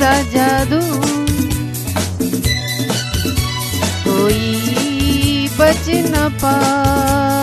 मेरा जादू। कोई बच न पाए।